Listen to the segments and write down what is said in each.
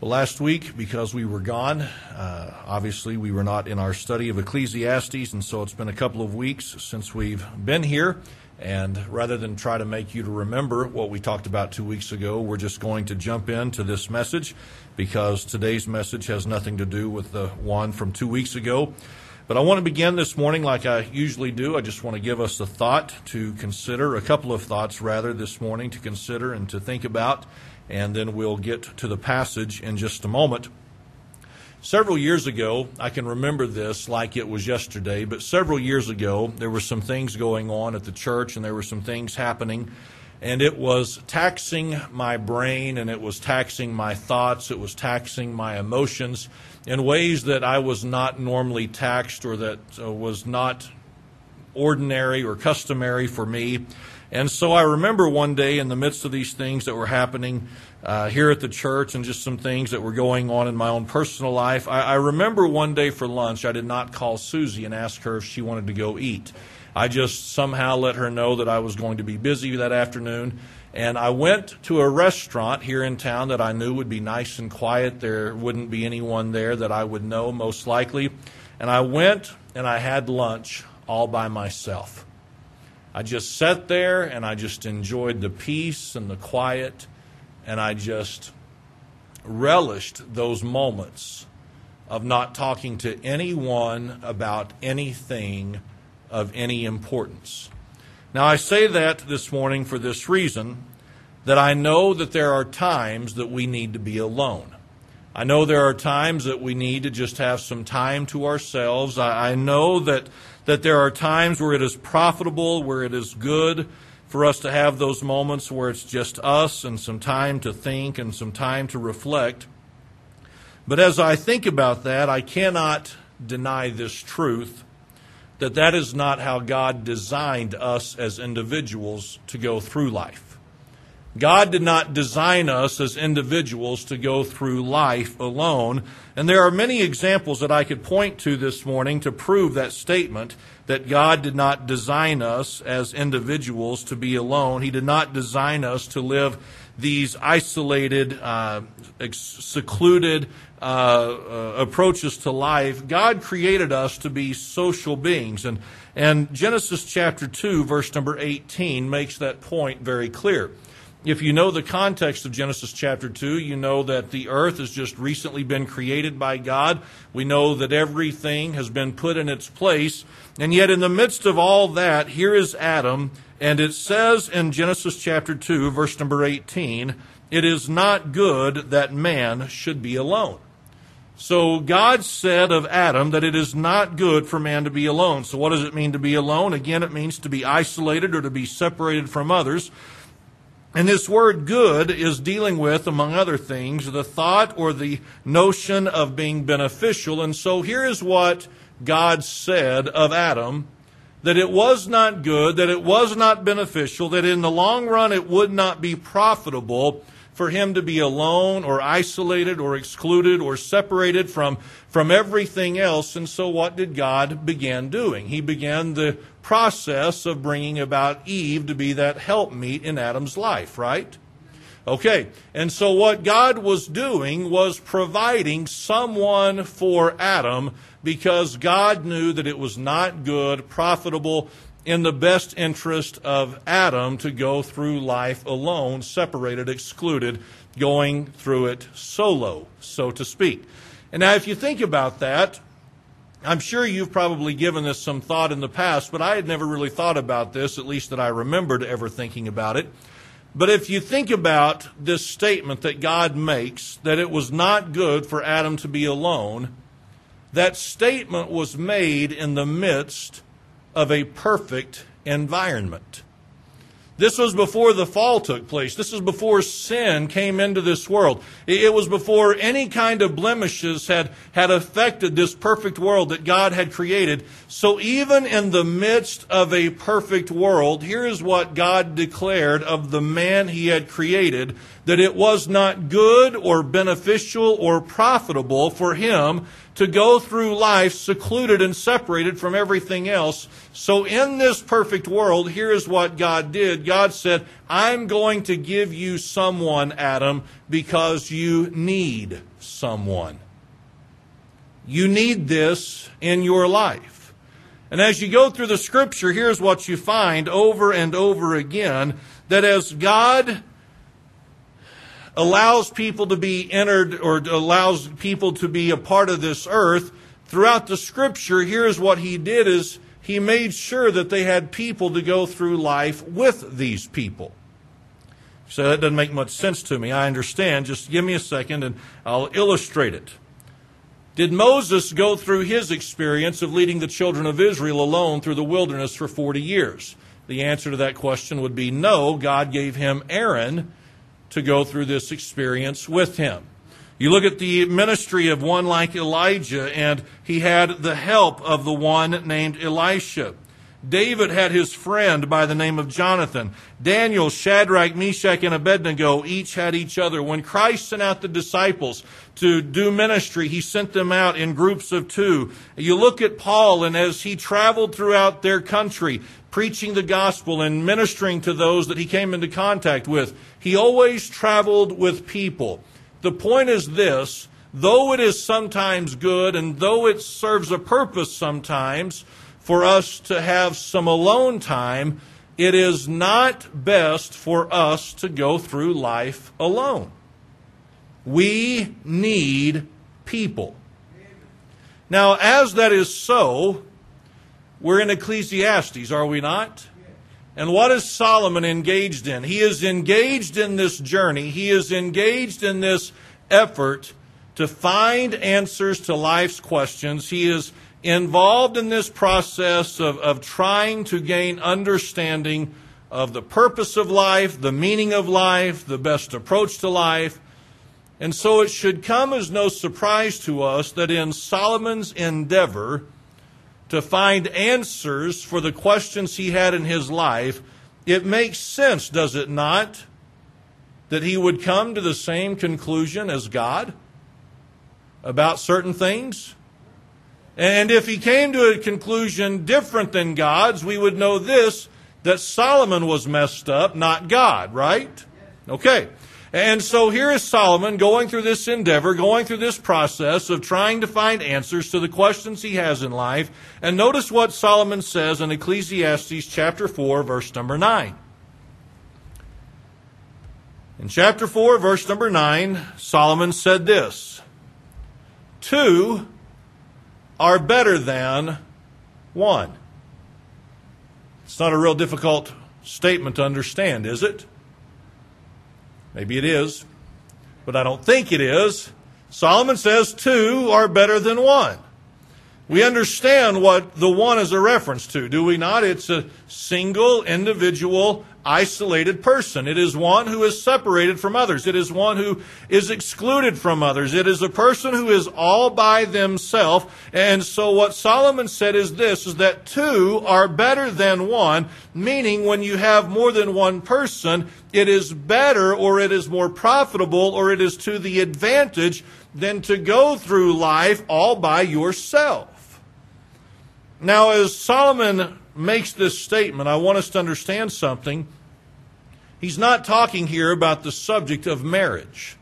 Well, last week, because we were gone, uh, obviously we were not in our study of Ecclesiastes, and so it's been a couple of weeks since we've been here. And rather than try to make you to remember what we talked about two weeks ago, we're just going to jump into this message because today's message has nothing to do with the one from two weeks ago. But I want to begin this morning like I usually do. I just want to give us a thought to consider, a couple of thoughts rather, this morning to consider and to think about and then we'll get to the passage in just a moment. Several years ago, I can remember this like it was yesterday, but several years ago, there were some things going on at the church and there were some things happening, and it was taxing my brain and it was taxing my thoughts, it was taxing my emotions in ways that I was not normally taxed or that uh, was not ordinary or customary for me. And so I remember one day in the midst of these things that were happening uh, here at the church and just some things that were going on in my own personal life, I, I remember one day for lunch, I did not call Susie and ask her if she wanted to go eat. I just somehow let her know that I was going to be busy that afternoon. And I went to a restaurant here in town that I knew would be nice and quiet. There wouldn't be anyone there that I would know, most likely. And I went and I had lunch all by myself. I just sat there and I just enjoyed the peace and the quiet, and I just relished those moments of not talking to anyone about anything of any importance. Now, I say that this morning for this reason that I know that there are times that we need to be alone. I know there are times that we need to just have some time to ourselves. I, I know that that there are times where it is profitable, where it is good for us to have those moments where it's just us and some time to think and some time to reflect. But as I think about that, I cannot deny this truth that that is not how God designed us as individuals to go through life. God did not design us as individuals to go through life alone. And there are many examples that I could point to this morning to prove that statement that God did not design us as individuals to be alone. He did not design us to live these isolated, uh, secluded uh, uh, approaches to life. God created us to be social beings. And, and Genesis chapter 2, verse number 18, makes that point very clear. If you know the context of Genesis chapter 2, you know that the earth has just recently been created by God. We know that everything has been put in its place. And yet, in the midst of all that, here is Adam. And it says in Genesis chapter 2, verse number 18, it is not good that man should be alone. So God said of Adam that it is not good for man to be alone. So what does it mean to be alone? Again, it means to be isolated or to be separated from others. And this word good is dealing with, among other things, the thought or the notion of being beneficial. And so here is what God said of Adam that it was not good, that it was not beneficial, that in the long run it would not be profitable for him to be alone or isolated or excluded or separated from, from everything else. And so what did God begin doing? He began the process of bringing about Eve to be that helpmeet in Adam's life, right? Okay, and so what God was doing was providing someone for Adam because God knew that it was not good, profitable, in the best interest of Adam to go through life alone, separated, excluded, going through it solo, so to speak. And now, if you think about that, I'm sure you've probably given this some thought in the past, but I had never really thought about this, at least that I remembered ever thinking about it. But if you think about this statement that God makes, that it was not good for Adam to be alone, that statement was made in the midst of a perfect environment. This was before the fall took place. This is before sin came into this world. It was before any kind of blemishes had, had affected this perfect world that God had created. So even in the midst of a perfect world, here is what God declared of the man he had created, that it was not good or beneficial or profitable for him to go through life secluded and separated from everything else. So in this perfect world, here is what God did. God said, I'm going to give you someone, Adam, because you need someone. You need this in your life. And as you go through the scripture, here's what you find over and over again that as God allows people to be entered or allows people to be a part of this earth, throughout the scripture, here's what he did is he made sure that they had people to go through life with these people. So that doesn't make much sense to me. I understand. Just give me a second and I'll illustrate it. Did Moses go through his experience of leading the children of Israel alone through the wilderness for 40 years? The answer to that question would be no. God gave him Aaron to go through this experience with him. You look at the ministry of one like Elijah, and he had the help of the one named Elisha. David had his friend by the name of Jonathan. Daniel, Shadrach, Meshach, and Abednego each had each other. When Christ sent out the disciples to do ministry, he sent them out in groups of two. You look at Paul, and as he traveled throughout their country, preaching the gospel and ministering to those that he came into contact with, he always traveled with people. The point is this though it is sometimes good and though it serves a purpose sometimes, for us to have some alone time, it is not best for us to go through life alone. We need people. Now, as that is so, we're in Ecclesiastes, are we not? And what is Solomon engaged in? He is engaged in this journey, he is engaged in this effort to find answers to life's questions. He is involved in this process of, of trying to gain understanding of the purpose of life, the meaning of life, the best approach to life. And so it should come as no surprise to us that in Solomon's endeavor to find answers for the questions he had in his life, it makes sense, does it not, that he would come to the same conclusion as God about certain things? And if he came to a conclusion different than God's, we would know this that Solomon was messed up, not God, right? Okay. And so here is Solomon going through this endeavor, going through this process of trying to find answers to the questions he has in life. And notice what Solomon says in Ecclesiastes chapter 4, verse number 9. In chapter 4, verse number 9, Solomon said this Two are better than one. It's not a real difficult statement to understand, is it? Maybe it is, but I don't think it is. Solomon says two are better than one. We understand what the one is a reference to, do we not? It's a single, individual, isolated person. It is one who is separated from others. It is one who is excluded from others. It is a person who is all by themselves. And so what Solomon said is this, is that two are better than one, meaning when you have more than one person, it is better or it is more profitable or it is to the advantage than to go through life all by yourself. Now, as Solomon makes this statement, I want us to understand something. He's not talking here about the subject of marriage.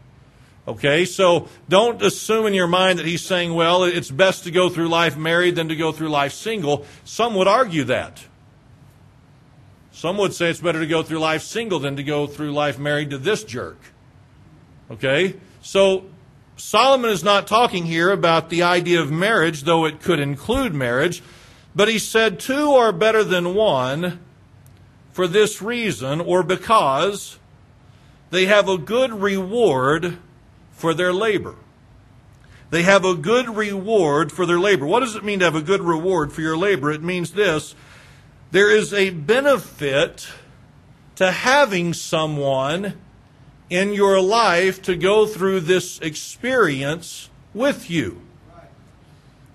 Okay, so don't assume in your mind that he's saying, well, it's best to go through life married than to go through life single. Some would argue that. Some would say it's better to go through life single than to go through life married to this jerk. Okay? So Solomon is not talking here about the idea of marriage, though it could include marriage. But he said, Two are better than one for this reason, or because they have a good reward for their labor. They have a good reward for their labor. What does it mean to have a good reward for your labor? It means this there is a benefit to having someone in your life to go through this experience with you.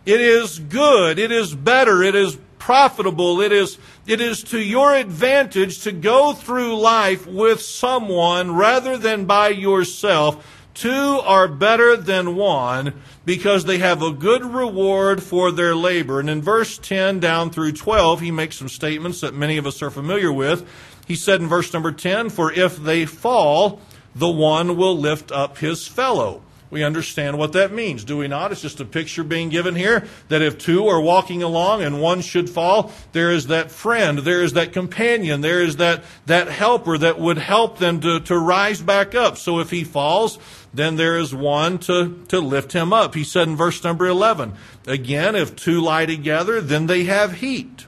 It is good. It is better. It is profitable. It is, it is to your advantage to go through life with someone rather than by yourself Two are better than one because they have a good reward for their labor. And in verse 10 down through 12, he makes some statements that many of us are familiar with. He said in verse number 10, For if they fall, the one will lift up his fellow. We understand what that means, do we not? It's just a picture being given here that if two are walking along and one should fall, there is that friend, there is that companion, there is that, that helper that would help them to, to rise back up. So if he falls, then there is one to, to lift him up. He said in verse number 11, again, if two lie together, then they have heat.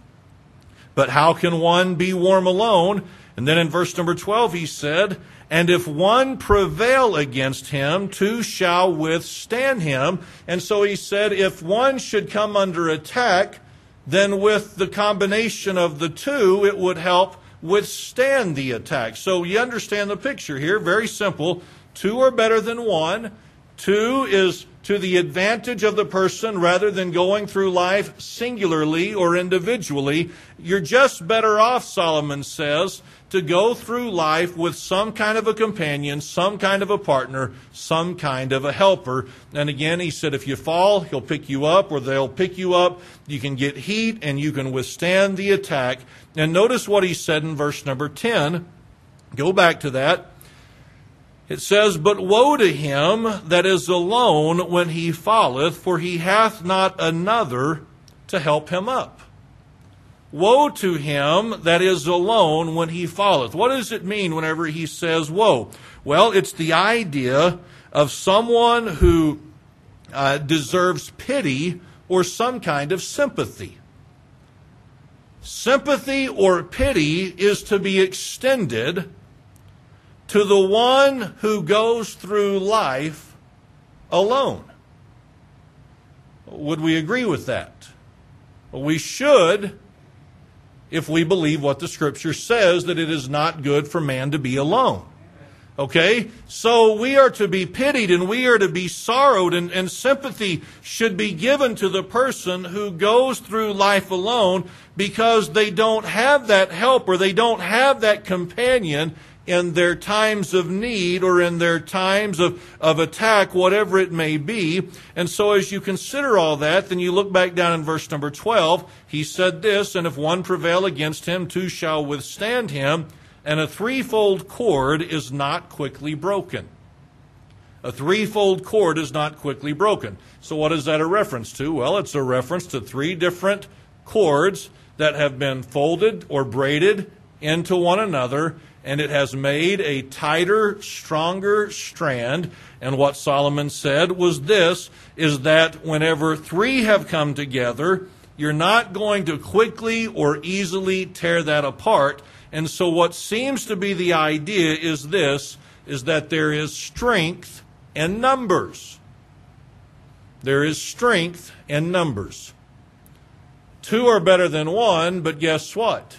But how can one be warm alone? And then in verse number 12, he said, and if one prevail against him, two shall withstand him. And so he said, if one should come under attack, then with the combination of the two, it would help withstand the attack. So you understand the picture here. Very simple. Two are better than one. Two is to the advantage of the person rather than going through life singularly or individually. You're just better off, Solomon says, to go through life with some kind of a companion, some kind of a partner, some kind of a helper. And again, he said, if you fall, he'll pick you up or they'll pick you up. You can get heat and you can withstand the attack. And notice what he said in verse number 10. Go back to that. It says, But woe to him that is alone when he falleth, for he hath not another to help him up. Woe to him that is alone when he falleth. What does it mean whenever he says woe? Well, it's the idea of someone who uh, deserves pity or some kind of sympathy. Sympathy or pity is to be extended to the one who goes through life alone. Would we agree with that? We should if we believe what the scripture says that it is not good for man to be alone. Okay? So we are to be pitied and we are to be sorrowed, and, and, sympathy should be given to the person who goes through life alone because they don't have that help or they don't have that companion in their times of need or in their times of, of attack, whatever it may be. And so as you consider all that, then you look back down in verse number 12. He said this, and if one prevail against him, two shall withstand him, and a threefold cord is not quickly broken. A threefold cord is not quickly broken. So what is that a reference to? Well, it's a reference to three different cords that have been folded or braided into one another and it has made a tighter, stronger strand. And what Solomon said was this is that whenever three have come together, you're not going to quickly or easily tear that apart. And so what seems to be the idea is this is that there is strength in numbers. There is strength in numbers. Two are better than one, but guess what?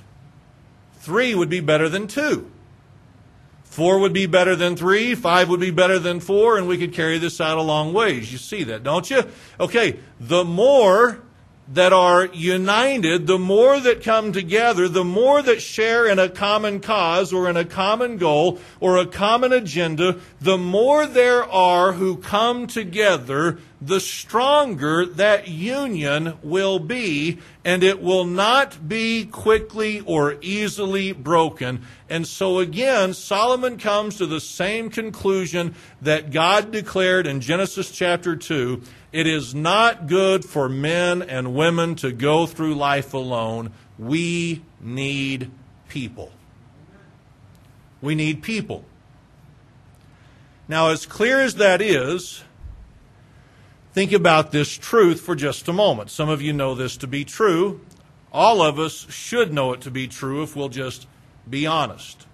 Three would be better than two. Four would be better than three, five would be better than four, and we could carry this out a long ways. You see that, don't you? Okay, the more that are united, the more that come together, the more that share in a common cause or in a common goal or a common agenda, the more there are who come together, the stronger that union will be, and it will not be quickly or easily broken. And so again, Solomon comes to the same conclusion that God declared in Genesis chapter 2 it is not good for men and women to go through life alone. We need people. We need people. Now, as clear as that is, think about this truth for just a moment. Some of you know this to be true. All of us should know it to be true if we'll just be honest.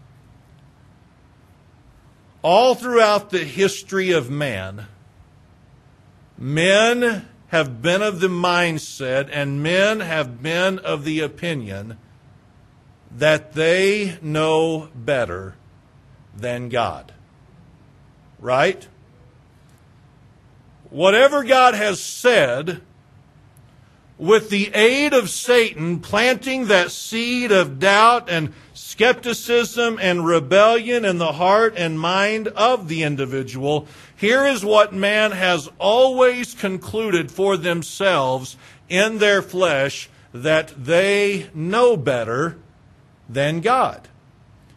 All throughout the history of man, Men have been of the mindset and men have been of the opinion that they know better than God. Right? Whatever God has said, with the aid of Satan, planting that seed of doubt and skepticism and rebellion in the heart and mind of the individual, here is what man has always concluded for themselves in their flesh that they know better than God.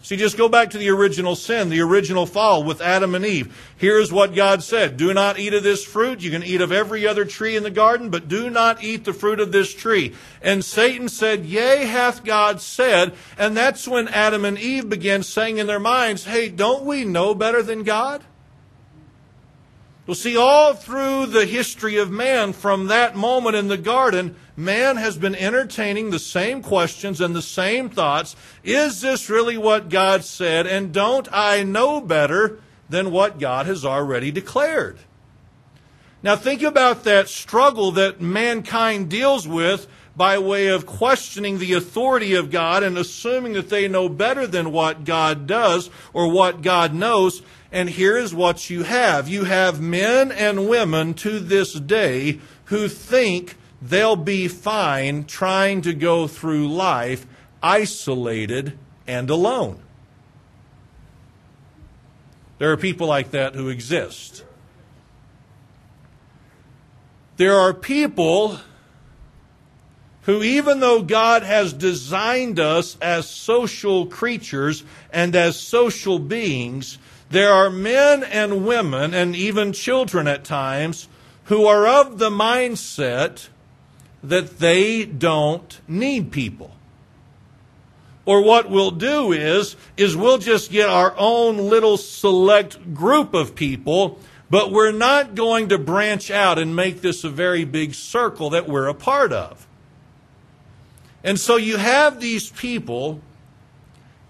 See, just go back to the original sin, the original fall with Adam and Eve. Here's what God said Do not eat of this fruit. You can eat of every other tree in the garden, but do not eat the fruit of this tree. And Satan said, Yea, hath God said. And that's when Adam and Eve began saying in their minds, Hey, don't we know better than God? Well, see, all through the history of man, from that moment in the garden, man has been entertaining the same questions and the same thoughts. Is this really what God said? And don't I know better than what God has already declared? Now, think about that struggle that mankind deals with by way of questioning the authority of God and assuming that they know better than what God does or what God knows. And here is what you have you have men and women to this day who think they'll be fine trying to go through life isolated and alone. There are people like that who exist. There are people who, even though God has designed us as social creatures and as social beings, there are men and women, and even children at times, who are of the mindset that they don't need people. Or what we'll do is, is we'll just get our own little select group of people, but we're not going to branch out and make this a very big circle that we're a part of. And so you have these people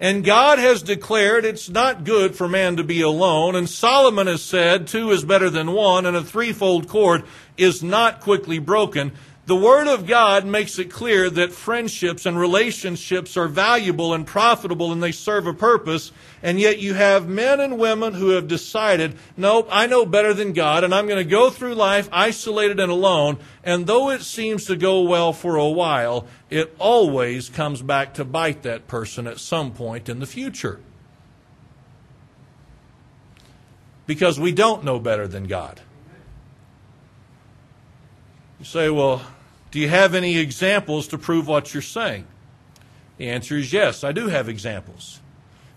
and God has declared it's not good for man to be alone. And Solomon has said two is better than one, and a threefold cord is not quickly broken. The Word of God makes it clear that friendships and relationships are valuable and profitable and they serve a purpose. And yet you have men and women who have decided, nope, I know better than God and I'm going to go through life isolated and alone. And though it seems to go well for a while, it always comes back to bite that person at some point in the future. Because we don't know better than God. You say, well, do you have any examples to prove what you're saying? The answer is yes, I do have examples.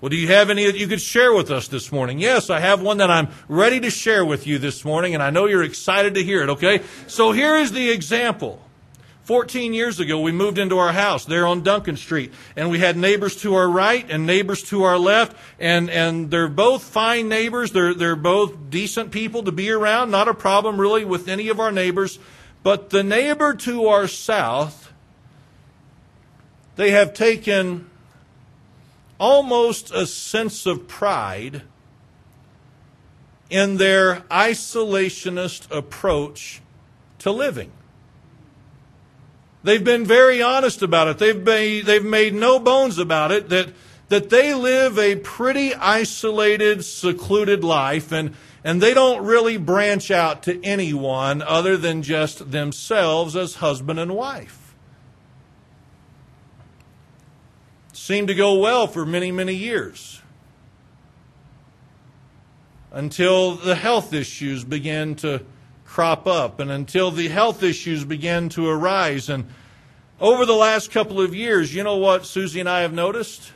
Well, do you have any that you could share with us this morning? Yes, I have one that I'm ready to share with you this morning, and I know you're excited to hear it, okay? So here is the example. 14 years ago, we moved into our house there on Duncan Street, and we had neighbors to our right and neighbors to our left, and, and they're both fine neighbors. They're, they're both decent people to be around, not a problem really with any of our neighbors. But the neighbor to our south, they have taken almost a sense of pride in their isolationist approach to living. They've been very honest about it. They've made, they've made no bones about it that, that they live a pretty isolated, secluded life. And, and they don't really branch out to anyone other than just themselves as husband and wife. Seemed to go well for many, many years until the health issues began to crop up and until the health issues began to arise. And over the last couple of years, you know what Susie and I have noticed?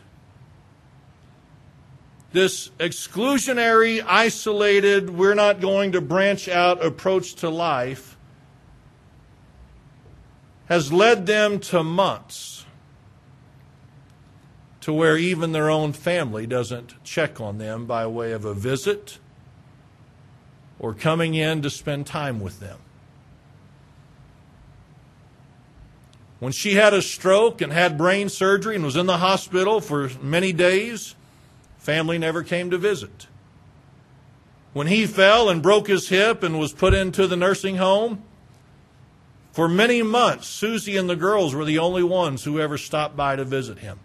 This exclusionary, isolated, we're not going to branch out approach to life has led them to months to where even their own family doesn't check on them by way of a visit or coming in to spend time with them. When she had a stroke and had brain surgery and was in the hospital for many days, Family never came to visit. When he fell and broke his hip and was put into the nursing home, for many months, Susie and the girls were the only ones who ever stopped by to visit him.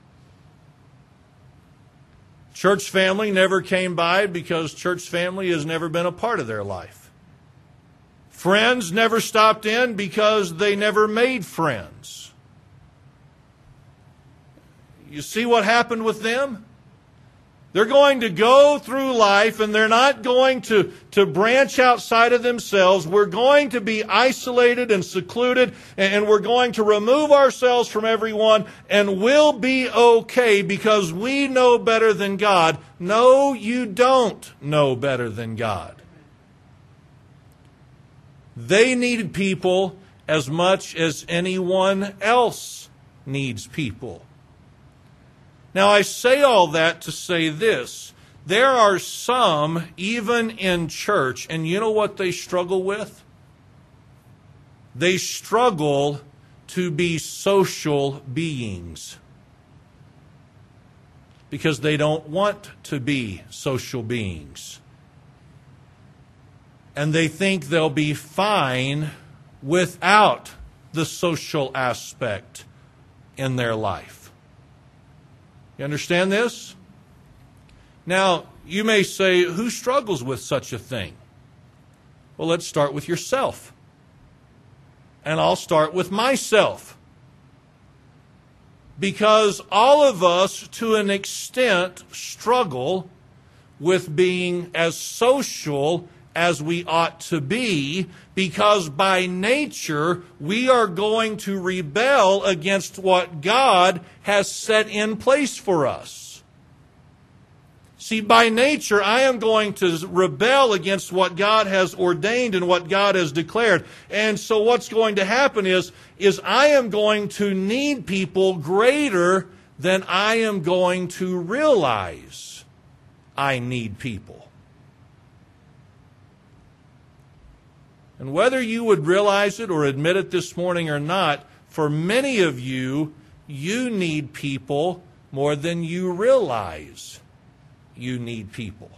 Church family never came by because church family has never been a part of their life. Friends never stopped in because they never made friends. You see what happened with them? They're going to go through life and they're not going to, to branch outside of themselves. We're going to be isolated and secluded and we're going to remove ourselves from everyone and we'll be okay because we know better than God. No, you don't know better than God. They needed people as much as anyone else needs people. Now, I say all that to say this. There are some, even in church, and you know what they struggle with? They struggle to be social beings because they don't want to be social beings. And they think they'll be fine without the social aspect in their life. You understand this? Now, you may say, who struggles with such a thing? Well, let's start with yourself. And I'll start with myself. Because all of us, to an extent, struggle with being as social as we ought to be because by nature we are going to rebel against what God has set in place for us. See, by nature, I am going to rebel against what God has ordained and what God has declared. And so what's going to happen is, is I am going to need people greater than I am going to realize I need people. And whether you would realize it or admit it this morning or not, for many of you, you need people more than you realize you need people.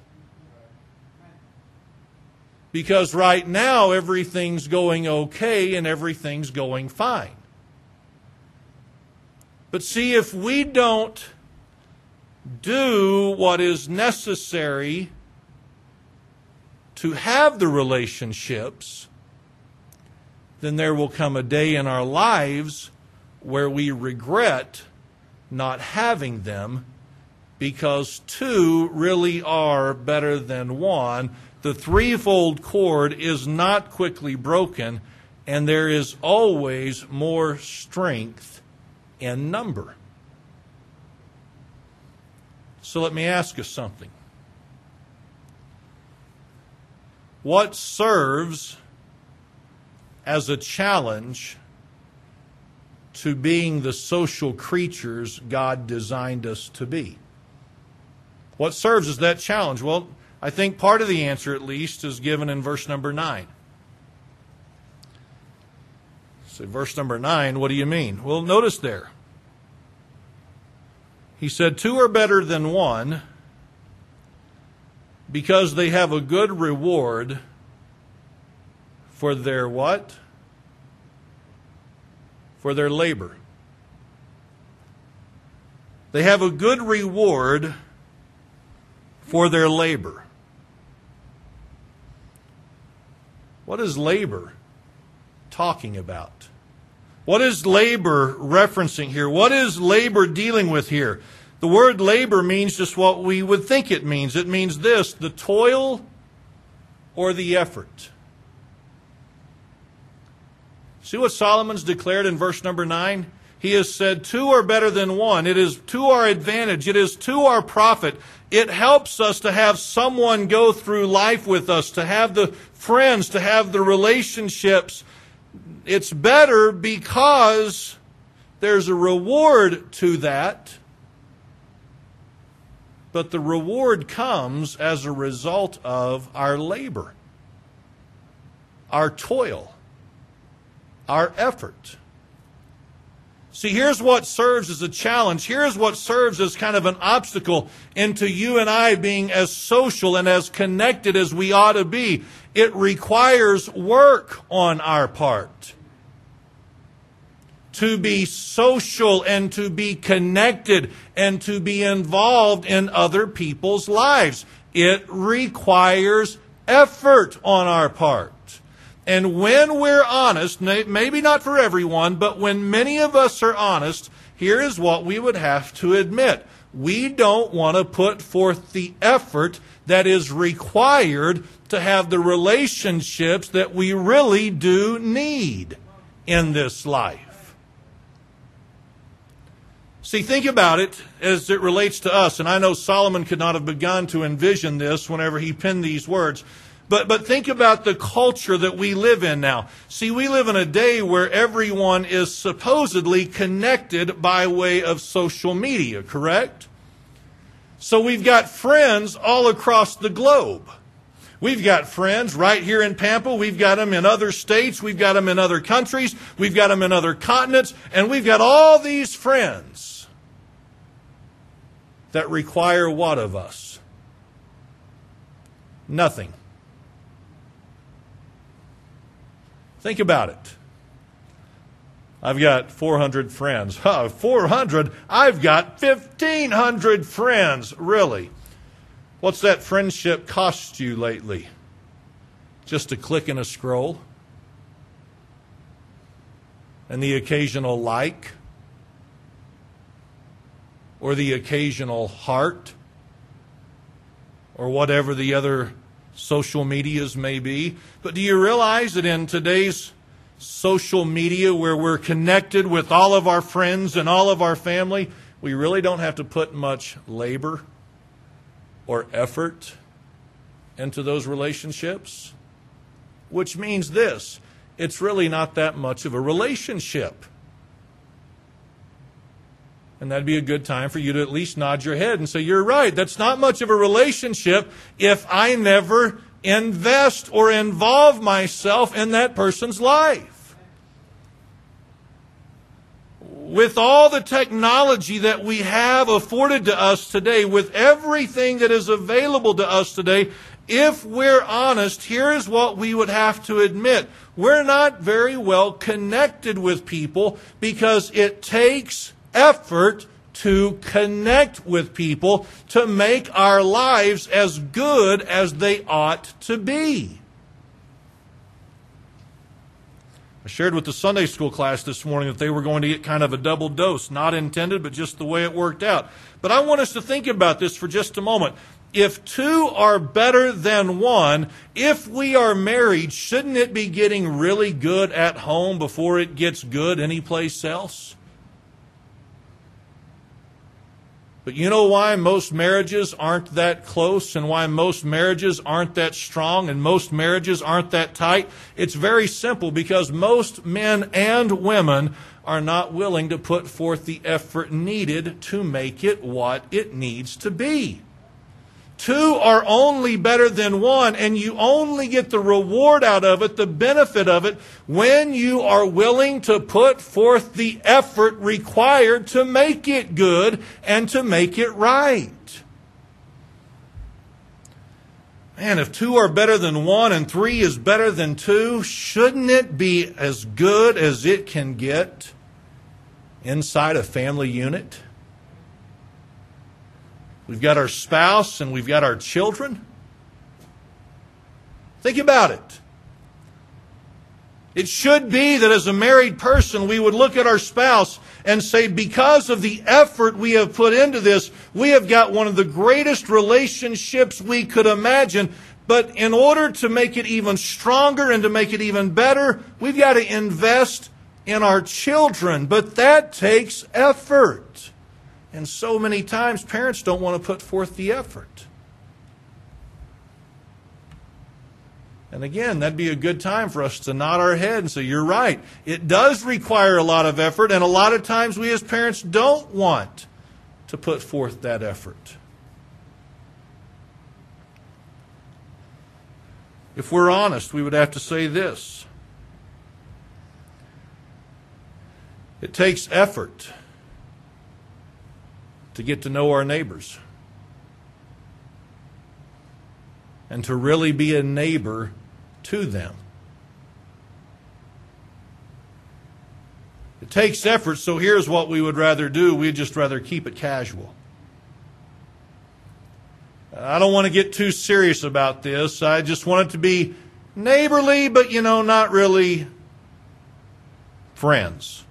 Because right now, everything's going okay and everything's going fine. But see, if we don't do what is necessary to have the relationships, then there will come a day in our lives where we regret not having them because two really are better than one. The threefold cord is not quickly broken, and there is always more strength in number. So let me ask you something. What serves as a challenge to being the social creatures God designed us to be? What serves as that challenge? Well, I think part of the answer, at least, is given in verse number 9. So, verse number 9, what do you mean? Well, notice there. He said, Two are better than one because they have a good reward for their what? For their labor. They have a good reward for their labor. What is labor talking about? What is labor referencing here? What is labor dealing with here? The word labor means just what we would think it means. It means this the toil or the effort. See what Solomon's declared in verse number 9? He has said, Two are better than one. It is to our advantage. It is to our profit. It helps us to have someone go through life with us, to have the friends, to have the relationships. It's better because there's a reward to that but the reward comes as a result of our labor, our toil, our effort. See, here's what serves as a challenge. Here's what serves as kind of an obstacle into you and I being as social and as connected as we ought to be. It requires work on our part to be social and to be connected and to be involved in other people's lives. It requires effort on our part. And when we're honest, maybe not for everyone, but when many of us are honest, here is what we would have to admit. We don't want to put forth the effort that is required to have the relationships that we really do need in this life. See, think about it as it relates to us. And I know Solomon could not have begun to envision this whenever he penned these words. But, but think about the culture that we live in now. See, we live in a day where everyone is supposedly connected by way of social media, correct? So we've got friends all across the globe. We've got friends right here in Pampa. We've got them in other states. We've got them in other countries. We've got them in other continents. And we've got all these friends that require what of us? Nothing. Think about it. I've got 400 friends. Huh, 400? I've got 1,500 friends. Really? What's that friendship cost you lately? Just a click and a scroll? And the occasional like? Or the occasional heart? Or whatever the other social medias may be. But do you realize that in today's social media where we're connected with all of our friends and all of our family, we really don't have to put much labor or effort into those relationships? Which means this it's really not that much of a relationship. And that'd be a good time for you to at least nod your head and say, You're right. That's not much of a relationship if I never invest or involve myself in that person's life. With all the technology that we have afforded to us today, with everything that is available to us today, if we're honest, here's what we would have to admit. We're not very well connected with people because it takes effort to connect with people to make our lives as good as they ought to be. I shared with the Sunday school class this morning that they were going to get kind of a double dose, not intended, but just the way it worked out. But I want us to think about this for just a moment. If two are better than one, if we are married, shouldn't it be getting really good at home before it gets good anyplace else? But you know why most marriages aren't that close and why most marriages aren't that strong and most marriages aren't that tight? It's very simple because most men and women are not willing to put forth the effort needed to make it what it needs to be. Two are only better than one, and you only get the reward out of it, the benefit of it, when you are willing to put forth the effort required to make it good and to make it right. Man, if two are better than one and three is better than two, shouldn't it be as good as it can get inside a family unit? We've got our spouse and we've got our children. Think about it. It should be that as a married person, we would look at our spouse and say, because of the effort we have put into this, we have got one of the greatest relationships we could imagine. But in order to make it even stronger and to make it even better, we've got to invest in our children. But that takes effort. And so many times, parents don't want to put forth the effort. And again, that'd be a good time for us to nod our head and say, You're right. It does require a lot of effort, and a lot of times we as parents don't want to put forth that effort. If we're honest, we would have to say this it takes effort to get to know our neighbors and to really be a neighbor to them. It takes effort, so here's what we would rather do. We'd just rather keep it casual. I don't want to get too serious about this. I just want it to be neighborly, but you know, not really friends.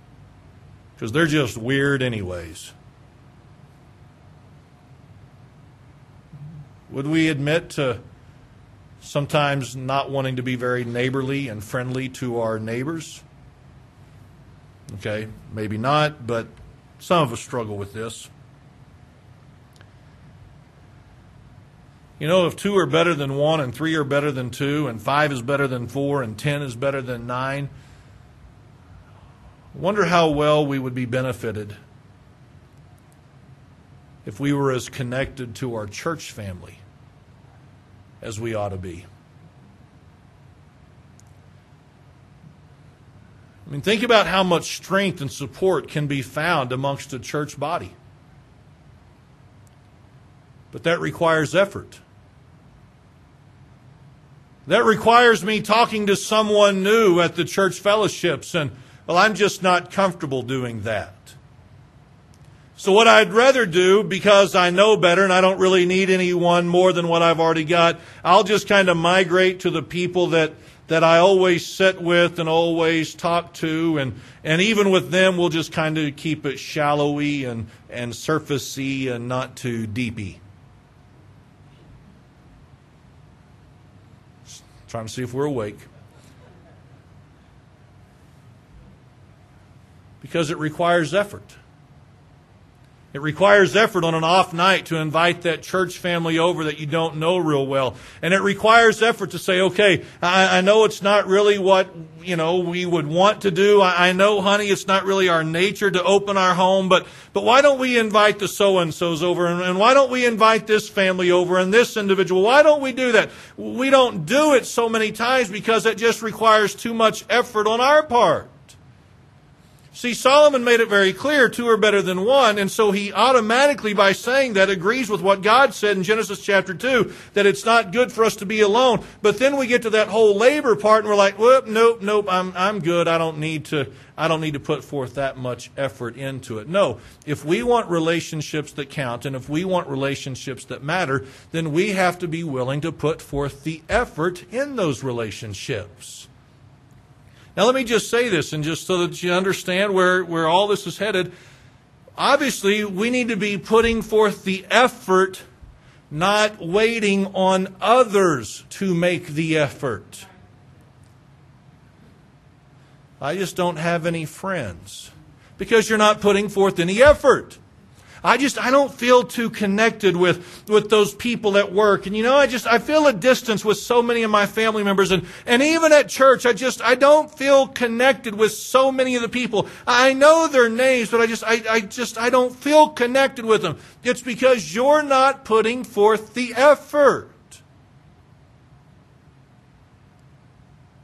Because they're just weird, anyways. Would we admit to sometimes not wanting to be very neighborly and friendly to our neighbors? Okay, maybe not, but some of us struggle with this. You know, if two are better than one, and three are better than two, and five is better than four, and ten is better than nine, wonder how well we would be benefited if we were as connected to our church family as we ought to be. I mean, think about how much strength and support can be found amongst a church body. But that requires effort. That requires me talking to someone new at the church fellowships, and, well, I'm just not comfortable doing that. So, what I'd rather do, because I know better and I don't really need anyone more than what I've already got, I'll just kind of migrate to the people that, that I always sit with and always talk to, and, and even with them, we'll just kind of keep it shallowy and, and surfacey and not too deepy. Trying to see if we're awake. Because it requires effort. It requires effort on an off night to invite that church family over that you don't know real well. And it requires effort to say, okay, I, I know it's not really what, you know, we would want to do. I, I know, honey, it's not really our nature to open our home, but, but why don't we invite the so-and-sos over? And, and why don't we invite this family over and this individual? Why don't we do that? We don't do it so many times because it just requires too much effort on our part. See, Solomon made it very clear two are better than one, and so he automatically, by saying that, agrees with what God said in Genesis chapter 2, that it's not good for us to be alone. But then we get to that whole labor part, and we're like, whoop, nope, nope, I'm, I'm good. I don't need to, I don't need to put forth that much effort into it. No, if we want relationships that count, and if we want relationships that matter, then we have to be willing to put forth the effort in those relationships. Now, let me just say this, and just so that you understand where, where all this is headed. Obviously, we need to be putting forth the effort, not waiting on others to make the effort. I just don't have any friends because you're not putting forth any effort. I just, I don't feel too connected with, with those people at work. And you know, I just, I feel a distance with so many of my family members. And, and even at church, I just, I don't feel connected with so many of the people. I know their names, but I just, I, I just, I don't feel connected with them. It's because you're not putting forth the effort.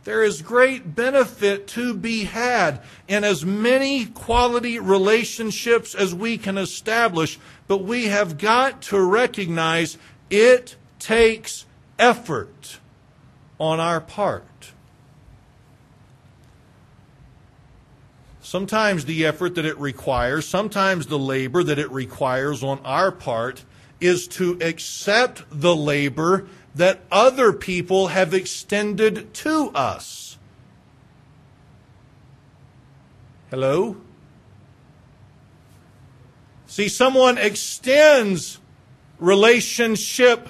There is great benefit to be had in as many quality relationships as we can establish, but we have got to recognize it takes effort on our part. Sometimes the effort that it requires, sometimes the labor that it requires on our part is to accept the labor that other people have extended to us. Hello? See, someone extends relationship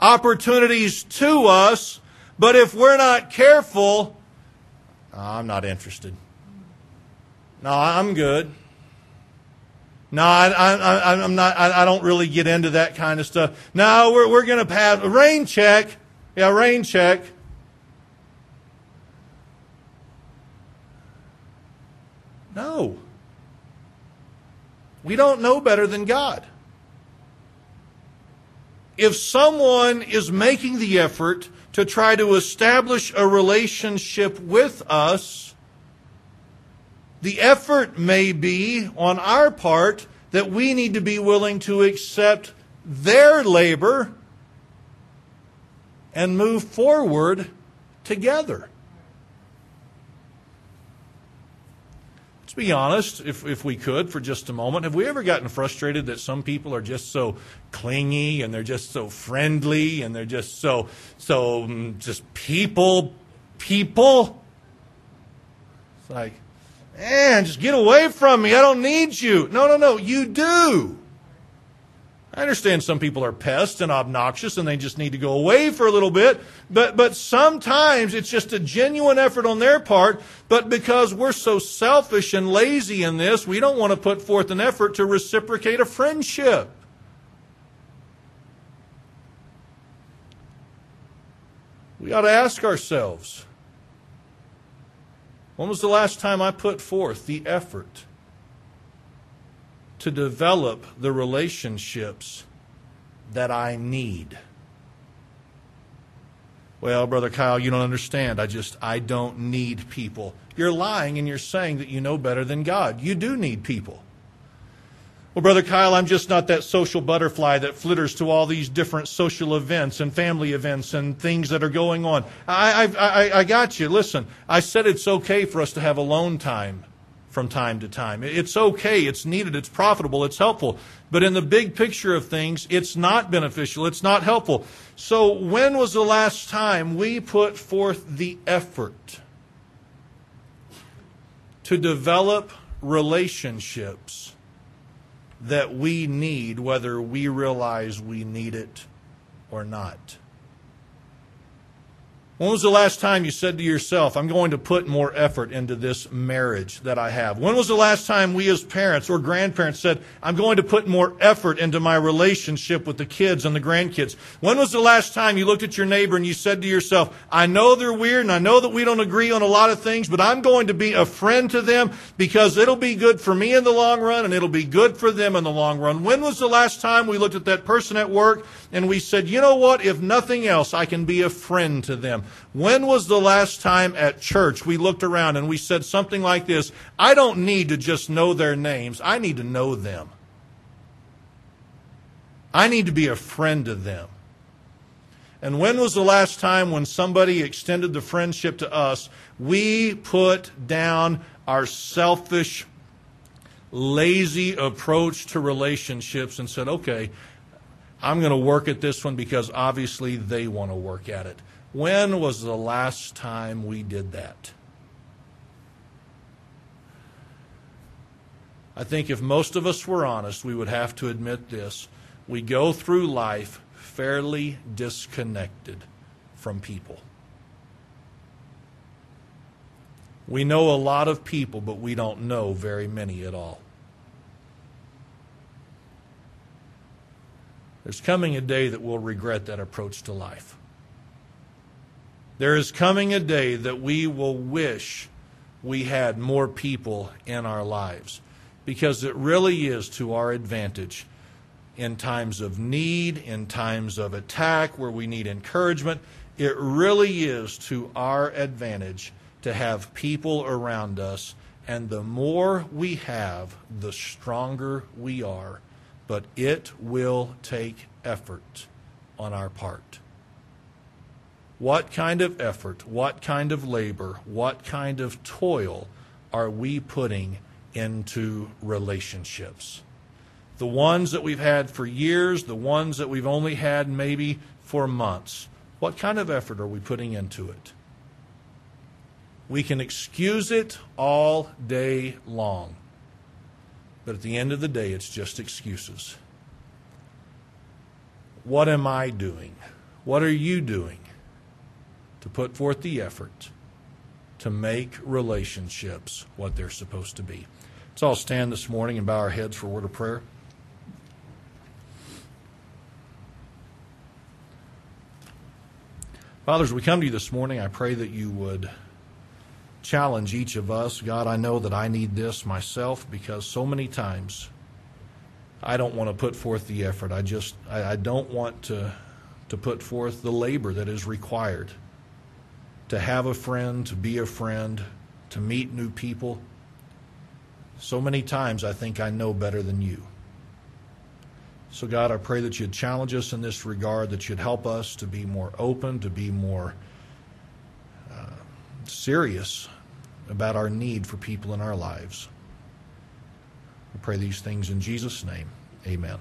opportunities to us, but if we're not careful, oh, I'm not interested. No, I'm good. No, I, I, I'm not. I, I don't really get into that kind of stuff. No, we're we're going to pass a rain check. Yeah, rain check. No. We don't know better than God. If someone is making the effort to try to establish a relationship with us, the effort may be on our part that we need to be willing to accept their labor and move forward together. Let's be honest, if, if we could, for just a moment. Have we ever gotten frustrated that some people are just so clingy and they're just so friendly and they're just so, so mm, just people people. It's like, man, just get away from me. I don't need you. No, no, no, you do. I understand some people are pests and obnoxious and they just need to go away for a little bit, but, but sometimes it's just a genuine effort on their part, but because we're so selfish and lazy in this, we don't want to put forth an effort to reciprocate a friendship. We ought to ask ourselves when was the last time I put forth the effort to develop the relationships that I need? Well, Brother Kyle, you don't understand. I just, I don't need people. You're lying and you're saying that you know better than God. You do need people. Well, Brother Kyle, I'm just not that social butterfly that flitters to all these different social events and family events and things that are going on. I, I, I, I got you. Listen, I said it's okay for us to have alone time from time to time. It's okay, it's needed, it's profitable, it's helpful. But in the big picture of things, it's not beneficial, it's not helpful. So, when was the last time we put forth the effort to develop relationships? That we need, whether we realize we need it or not. When was the last time you said to yourself, I'm going to put more effort into this marriage that I have? When was the last time we as parents or grandparents said, I'm going to put more effort into my relationship with the kids and the grandkids? When was the last time you looked at your neighbor and you said to yourself, I know they're weird and I know that we don't agree on a lot of things, but I'm going to be a friend to them because it'll be good for me in the long run and it'll be good for them in the long run. When was the last time we looked at that person at work and we said, you know what? If nothing else, I can be a friend to them. When was the last time at church we looked around and we said something like this I don't need to just know their names, I need to know them. I need to be a friend to them. And when was the last time when somebody extended the friendship to us, we put down our selfish, lazy approach to relationships and said, okay, I'm going to work at this one because obviously they want to work at it. When was the last time we did that? I think if most of us were honest, we would have to admit this. We go through life fairly disconnected from people. We know a lot of people, but we don't know very many at all. There's coming a day that we'll regret that approach to life. There is coming a day that we will wish we had more people in our lives because it really is to our advantage in times of need, in times of attack where we need encouragement. It really is to our advantage to have people around us. And the more we have, the stronger we are. But it will take effort on our part. What kind of effort, what kind of labor, what kind of toil are we putting into relationships? The ones that we've had for years, the ones that we've only had maybe for months. What kind of effort are we putting into it? We can excuse it all day long. But at the end of the day, it's just excuses. What am I doing? What are you doing? To put forth the effort to make relationships what they're supposed to be. Let's all stand this morning and bow our heads for a word of prayer. Fathers, we come to you this morning. I pray that you would challenge each of us. God, I know that I need this myself because so many times I don't want to put forth the effort. I just I, I don't want to to put forth the labor that is required to have a friend, to be a friend, to meet new people. So many times I think I know better than you. So, God, I pray that you'd challenge us in this regard, that you'd help us to be more open, to be more uh, serious about our need for people in our lives. We pray these things in Jesus' name. Amen.